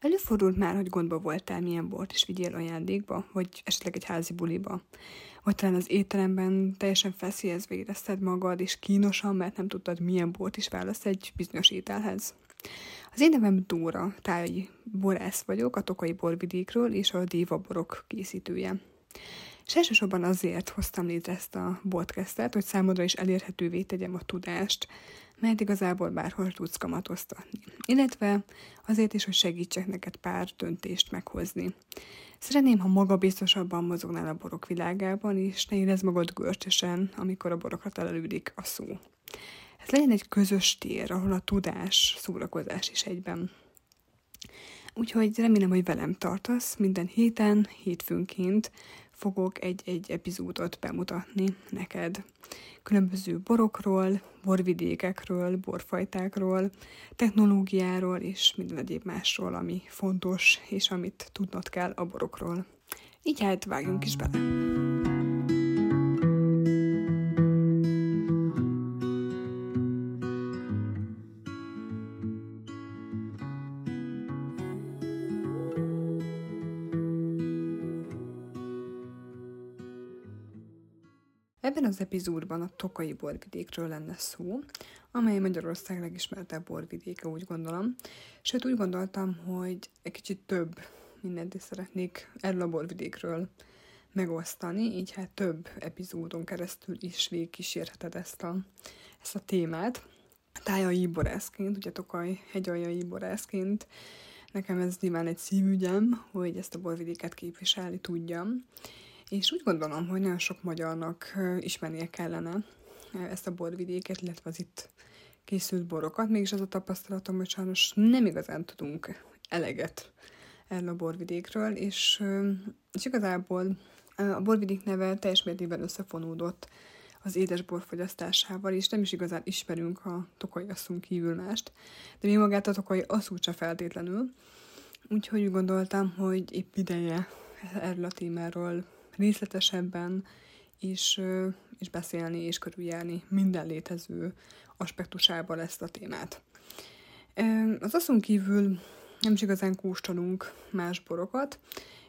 Előfordult már, hogy gondba voltál, milyen bort is vigyél ajándékba, vagy esetleg egy házi buliba. Vagy talán az étteremben teljesen feszélyezve érezted magad, és kínosan, mert nem tudtad, milyen bort is választ egy bizonyos ételhez. Az én nevem Dóra, tájai borász vagyok, a Tokai borvidékről, és a Déva borok készítője. És elsősorban azért hoztam létre ezt a podcastet, hogy számodra is elérhetővé tegyem a tudást, mert igazából bárhol tudsz kamatoztatni. Illetve azért is, hogy segítsek neked pár döntést meghozni. Szeretném, ha magabiztosabban mozognál a borok világában, és ne érezd magad görcsösen, amikor a borokra telelődik a szó. Ez legyen egy közös tér, ahol a tudás, szórakozás is egyben. Úgyhogy remélem, hogy velem tartasz minden héten, hétfőnként fogok egy-egy epizódot bemutatni neked. Különböző borokról, borvidékekről, borfajtákról, technológiáról és minden egyéb másról, ami fontos, és amit tudnod kell a borokról. Így hát vágjunk is bele! Ebben az epizódban a Tokai borvidékről lenne szó, amely Magyarország legismertebb borvidéke, úgy gondolom. Sőt, úgy gondoltam, hogy egy kicsit több mindent is szeretnék erről a borvidékről megosztani, így hát több epizódon keresztül is végigkísérheted ezt a, ezt a témát. Tájai borászként, ugye Tokaj hegyaljai borászként, nekem ez nyilván egy szívügyem, hogy ezt a borvidéket képviselni tudjam. És úgy gondolom, hogy nagyon sok magyarnak ismernie kellene ezt a borvidéket, illetve az itt készült borokat. Mégis az a tapasztalatom, hogy sajnos nem igazán tudunk eleget erről a borvidékről, és, és igazából a borvidék neve teljes mértékben összefonódott az édesbor fogyasztásával, és nem is igazán ismerünk a tokai asszunk kívül mást, de mi magát a tokai asszút se feltétlenül. Úgyhogy úgy gondoltam, hogy épp ideje erről a témáról részletesebben is, is beszélni és körüljárni minden létező aspektusával ezt a témát. Az aszon kívül nem is igazán kóstolunk más borokat,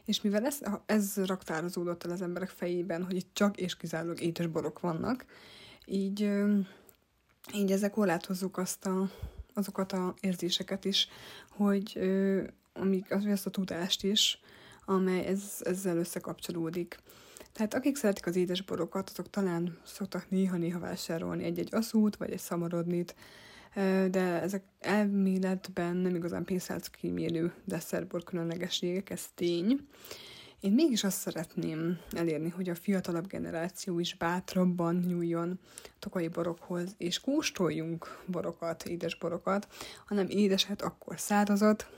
és mivel ez, ez raktározódott el az emberek fejében, hogy itt csak és kizárólag édes borok vannak, így, így ezek korlátozzuk azt a, azokat a érzéseket is, hogy amik, az, azt a tudást is, amely ez, ezzel összekapcsolódik. Tehát akik szeretik az édes borokat, azok talán szoktak néha-néha vásárolni egy-egy aszút, vagy egy szamarodnit, de ezek elméletben nem igazán pénzálc kímélő desszertbor különlegességek, ez tény. Én mégis azt szeretném elérni, hogy a fiatalabb generáció is bátrabban nyúljon tokai borokhoz, és kóstoljunk borokat, édes borokat, hanem édeset, akkor szárazat,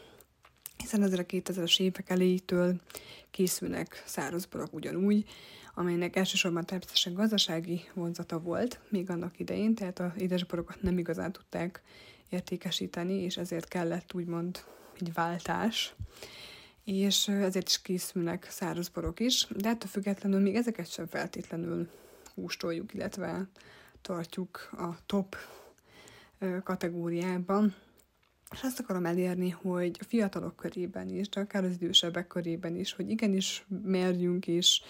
hiszen azért a 2000-es évek elejétől készülnek szárazborok ugyanúgy, amelynek elsősorban természetesen gazdasági vonzata volt még annak idején, tehát a édesborokat nem igazán tudták értékesíteni, és ezért kellett úgymond egy váltás, és ezért is készülnek szárazborok is, de ettől függetlenül még ezeket sem feltétlenül kóstoljuk, illetve tartjuk a top kategóriában, és azt akarom elérni, hogy a fiatalok körében is, de akár az idősebbek körében is, hogy igenis merjünk és,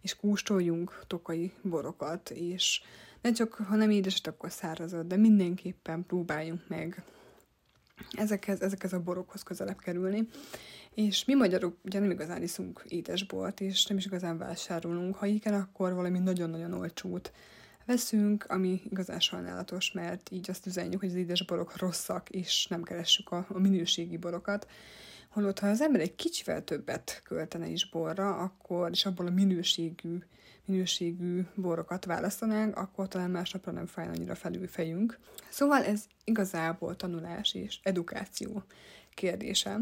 és kóstoljunk tokai borokat, és ne csak, ha nem édeset, akkor szárazat, de mindenképpen próbáljunk meg ezekhez, ezekhez a borokhoz közelebb kerülni. És mi magyarok ugye nem igazán iszunk édesbort, és nem is igazán vásárolunk. Ha igen, akkor valami nagyon-nagyon olcsót veszünk, ami igazán sajnálatos, mert így azt üzenjük, hogy az édes borok rosszak, és nem keressük a, a minőségi borokat. Holott, ha az ember egy kicsivel többet költene is borra, akkor, és abból a minőségű, minőségű borokat választanánk, akkor talán másnapra nem fáj annyira felül fejünk. Szóval ez igazából tanulás és edukáció kérdése.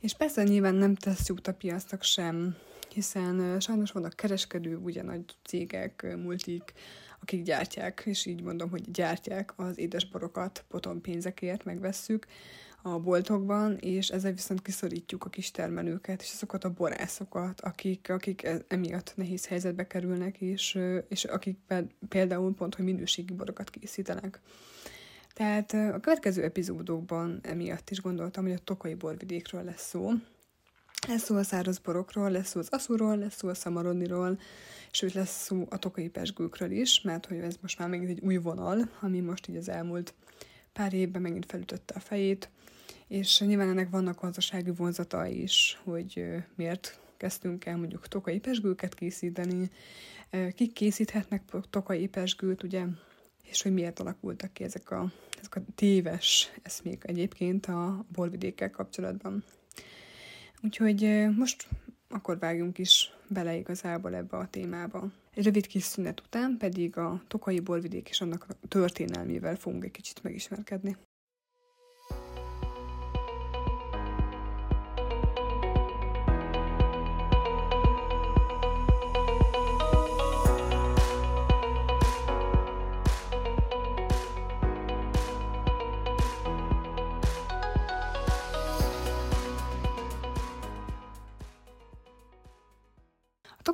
És persze nyilván nem jót a piacnak sem, hiszen sajnos vannak kereskedő, ugye nagy cégek, multik, akik gyártják, és így mondom, hogy gyártják az édesborokat potom pénzekért, megvesszük a boltokban, és ezzel viszont kiszorítjuk a kis termelőket, és azokat a borászokat, akik, akik e, emiatt nehéz helyzetbe kerülnek, és, és akik például pont, hogy minőségi borokat készítenek. Tehát a következő epizódokban emiatt is gondoltam, hogy a tokai borvidékről lesz szó. Lesz szó a száraz borokról, lesz szó az aszúról, lesz szó a szamarodniról, sőt lesz szó a tokai pesgőkről is, mert hogy ez most már megint egy új vonal, ami most így az elmúlt pár évben megint felütötte a fejét, és nyilván ennek vannak gazdasági vonzatai is, hogy miért kezdtünk el mondjuk tokai pesgőket készíteni, kik készíthetnek tokai pesgőt, ugye, és hogy miért alakultak ki ezek a, ezek a téves eszmék egyébként a borvidékkel kapcsolatban. Úgyhogy most akkor vágjunk is bele igazából ebbe a témába. Egy rövid kis szünet után pedig a Tokai borvidék és annak történelmével fogunk egy kicsit megismerkedni.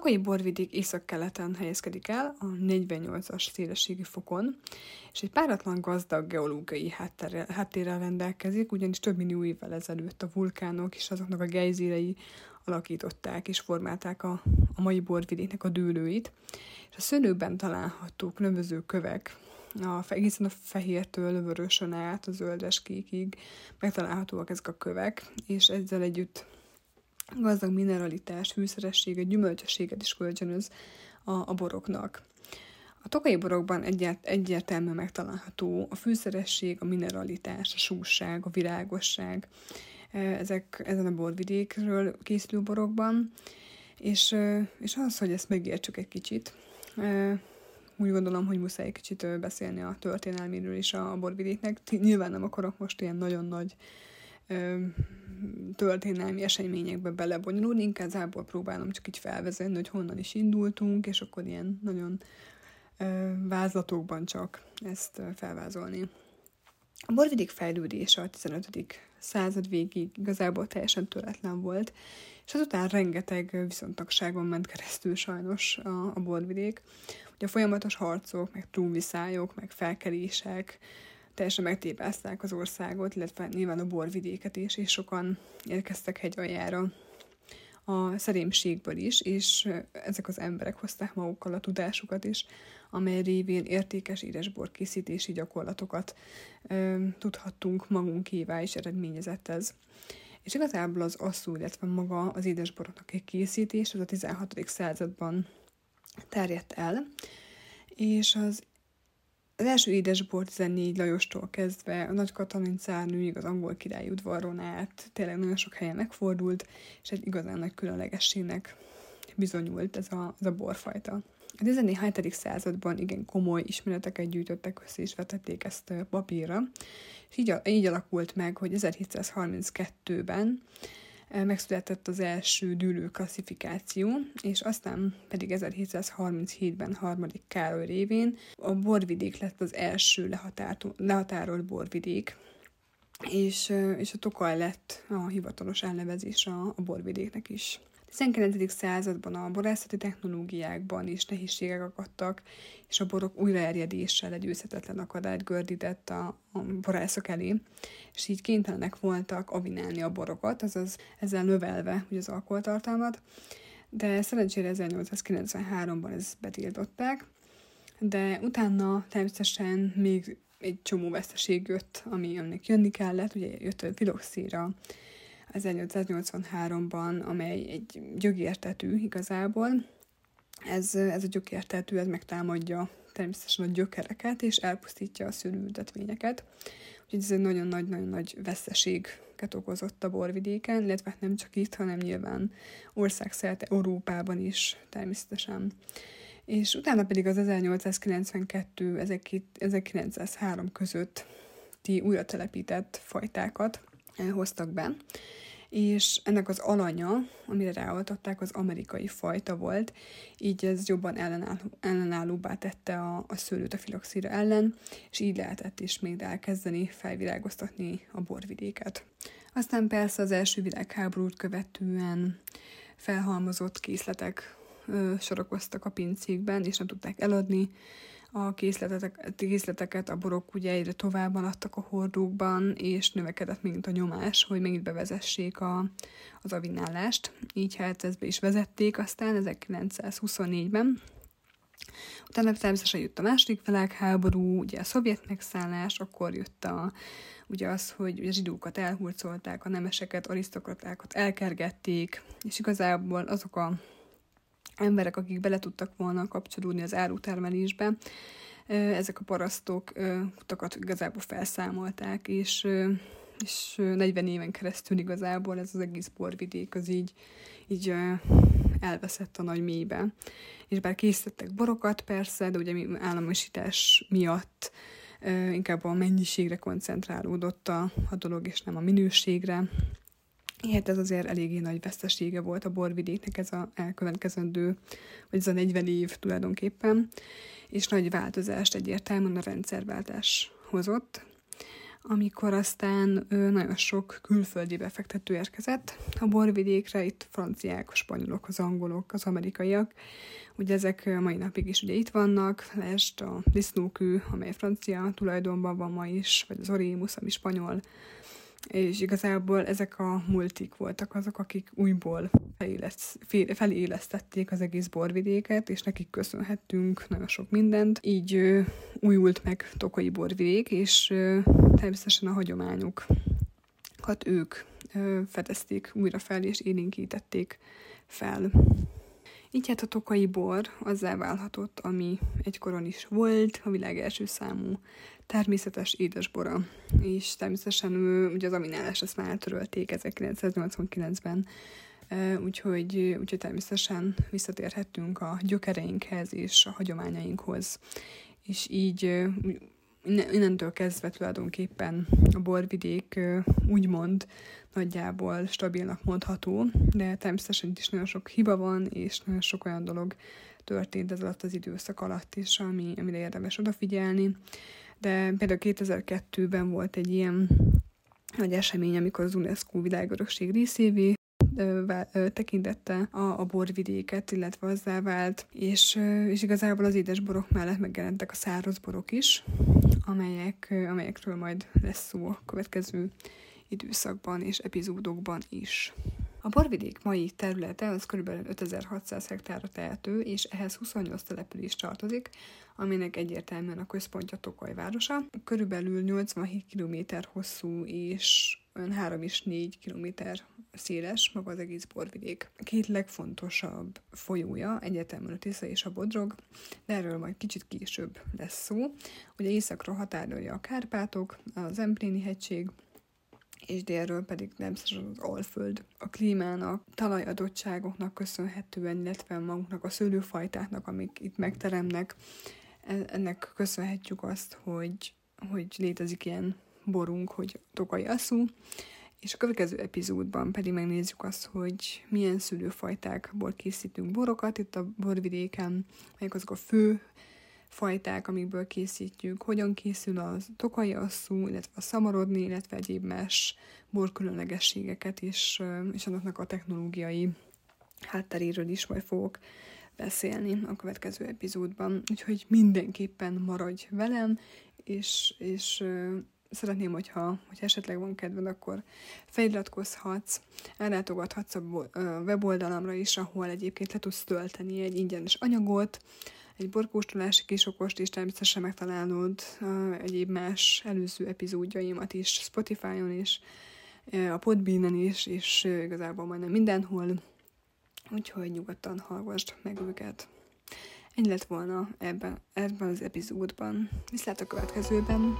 Tokai borvidék északkeleten helyezkedik el, a 48-as szélességi fokon, és egy páratlan gazdag geológiai háttérrel rendelkezik, ugyanis több millió évvel ezelőtt a vulkánok és azoknak a gejzírei alakították és formálták a, a mai borvidéknek a dőlőit, és a szőlőben találhatók különböző kövek, a, egészen a fehértől vörösön át a zöldes kékig megtalálhatóak ezek a kövek, és ezzel együtt gazdag mineralitás, fűszerességet, gyümölcsességet is kölcsönöz a, a boroknak. A tokai borokban egyért, egyértelműen megtalálható a fűszeresség, a mineralitás, a súság, a virágosság, e, ezek ezen a borvidékről készülő borokban, és, e, és az, hogy ezt megértsük egy kicsit, e, úgy gondolom, hogy muszáj egy kicsit beszélni a történelméről is a borvidéknek. Nyilván nem akarok most ilyen nagyon nagy történelmi eseményekbe belebonyolódni, igazából próbálom csak így felvezetni, hogy honnan is indultunk, és akkor ilyen nagyon vázlatokban csak ezt felvázolni. A borvidék fejlődése a 15. század végig igazából teljesen töretlen volt, és azután rengeteg viszontagságon ment keresztül sajnos a, a borvidék. Ugye a folyamatos harcok, meg túlviszályok, meg felkelések, teljesen megtépázták az országot, illetve nyilván a borvidéket is, és sokan érkeztek hegyaljára a szerémségből is, és ezek az emberek hozták magukkal a tudásukat is, amely révén értékes édesbor készítési gyakorlatokat ö, tudhattunk magunkévá, és eredményezett ez. És igazából az asszú, illetve maga az édesboroknak egy készítés, az a 16. században terjedt el, és az az első édesbor 14 Lajostól kezdve a Nagy Katalin cárnőig az angol király udvaron át tényleg nagyon sok helyen megfordult, és egy igazán nagy különlegességnek bizonyult ez a, ez a borfajta. A 17. században igen komoly ismereteket gyűjtöttek össze, és vetették ezt papírra, és így, így alakult meg, hogy 1732-ben megszületett az első dűlő klasszifikáció, és aztán pedig 1737-ben harmadik Károly révén a borvidék lett az első lehatárolt borvidék, és, és a Tokaj lett a hivatalos elnevezés a, a borvidéknek is. 19. században a borászati technológiákban is nehézségek akadtak, és a borok újraerjedéssel egy őszetetlen akadályt gördített a, a borászok elé, és így kénytelenek voltak avinálni a borokat, azaz ezzel növelve ugye az alkoholtartalmat, de szerencsére 1893-ban ezt betiltották, de utána természetesen még egy csomó veszteség jött, ami ennek jönni kellett, ugye jött a filoxíra, 1883-ban, amely egy gyögértetű igazából. Ez, ez a gyökértetű, ez megtámadja természetesen a gyökereket, és elpusztítja a szülőültetvényeket. Úgyhogy ez egy nagyon nagy-nagyon nagy veszteséget okozott a borvidéken, illetve nem csak itt, hanem nyilván országszerte Európában is természetesen. És utána pedig az 1892-1903 közötti újra telepített fajtákat hoztak be, és ennek az alanya, amire ráoltották, az amerikai fajta volt, így ez jobban ellenálló, ellenállóbbá tette a, a szőlőt a filoxíra ellen, és így lehetett ismét elkezdeni felvirágoztatni a borvidéket. Aztán persze az első világháborút követően felhalmozott készletek ö, sorakoztak a pincékben, és nem tudták eladni, a készleteket, készleteket a borok ugye egyre tovább adtak a hordókban, és növekedett megint a nyomás, hogy megint bevezessék a, az avinálást. Így hát ezt be is vezették aztán 1924-ben. Utána természetesen jött a második világháború, ugye a szovjet megszállás, akkor jött a, ugye az, hogy a zsidókat elhurcolták, a nemeseket, arisztokratákat elkergették, és igazából azok a emberek, akik bele tudtak volna kapcsolódni az árutermelésbe, ezek a parasztok utakat igazából felszámolták, és, és 40 éven keresztül igazából ez az egész borvidék az így, így elveszett a nagy mélybe. És bár készítettek borokat persze, de ugye államosítás miatt inkább a mennyiségre koncentrálódott a, a dolog, és nem a minőségre. Hát ez azért eléggé nagy vesztesége volt a borvidéknek ez a elkövetkezendő, vagy ez a 40 év tulajdonképpen, és nagy változást egyértelműen a rendszerváltás hozott, amikor aztán nagyon sok külföldi befektető érkezett a borvidékre, itt franciák, spanyolok, az angolok, az amerikaiak, ugye ezek mai napig is ugye itt vannak, lest a disznókű, amely francia tulajdonban van ma is, vagy az orémus, ami spanyol, és igazából ezek a multik voltak azok, akik újból felélesztették az egész borvidéket, és nekik köszönhettünk nagyon sok mindent. Így ö, újult meg Tokai borvidék, és ö, természetesen a hagyományokat ők ö, fedezték újra fel, és élénkítették fel. Így hát a tokai bor azzá válhatott, ami egykoron is volt, a világ első számú természetes édesbora. És természetesen ugye az aminálás ezt már eltörölték 1989-ben, úgyhogy, úgyhogy természetesen visszatérhettünk a gyökereinkhez és a hagyományainkhoz. És így innentől kezdve tulajdonképpen a borvidék úgymond nagyjából stabilnak mondható, de természetesen is nagyon sok hiba van, és nagyon sok olyan dolog történt ez alatt az időszak alatt is, ami, amire érdemes odafigyelni. De például 2002-ben volt egy ilyen nagy esemény, amikor az UNESCO világörökség részévé tekintette a, a borvidéket, illetve azzá vált, és, és igazából az édesborok mellett megjelentek a száraz borok is, amelyek, amelyekről majd lesz szó a következő időszakban és epizódokban is. A borvidék mai területe az kb. 5600 hektárra tehető, és ehhez 28 település tartozik, aminek egyértelműen a központja Tokaj városa. Körülbelül 87 km hosszú és olyan 3 és 4 km széles maga az egész borvidék. A két legfontosabb folyója egyértelműen a Tisza és a Bodrog, de erről majd kicsit később lesz szó. Ugye északról határolja a Kárpátok, az Empléni hegység, és délről pedig természetesen az Alföld. A klímának, talajadottságoknak köszönhetően, illetve magunknak a szőlőfajtáknak, amik itt megteremnek, e- ennek köszönhetjük azt, hogy, hogy létezik ilyen borunk, hogy tokai aszú, és a következő epizódban pedig megnézzük azt, hogy milyen szülőfajtákból készítünk borokat itt a borvidéken, melyek azok a fő fajták, amikből készítjük, hogyan készül a tokai asszú, illetve a szamarodni, illetve egyéb más borkülönlegességeket is, és annak a technológiai hátteréről is majd fogok beszélni a következő epizódban. Úgyhogy mindenképpen maradj velem, és, és szeretném, hogyha, hogyha esetleg van kedved, akkor feliratkozhatsz, ellátogathatsz a weboldalamra is, ahol egyébként le tudsz tölteni egy ingyenes anyagot, egy borkóstolási kisokost, és természetesen megtalálod egyéb más előző epizódjaimat is Spotify-on is, a Podbean-en is, és igazából majdnem mindenhol, úgyhogy nyugodtan hallgassd meg őket. Ennyi lett volna ebben, ebben az epizódban. Viszlát a következőben!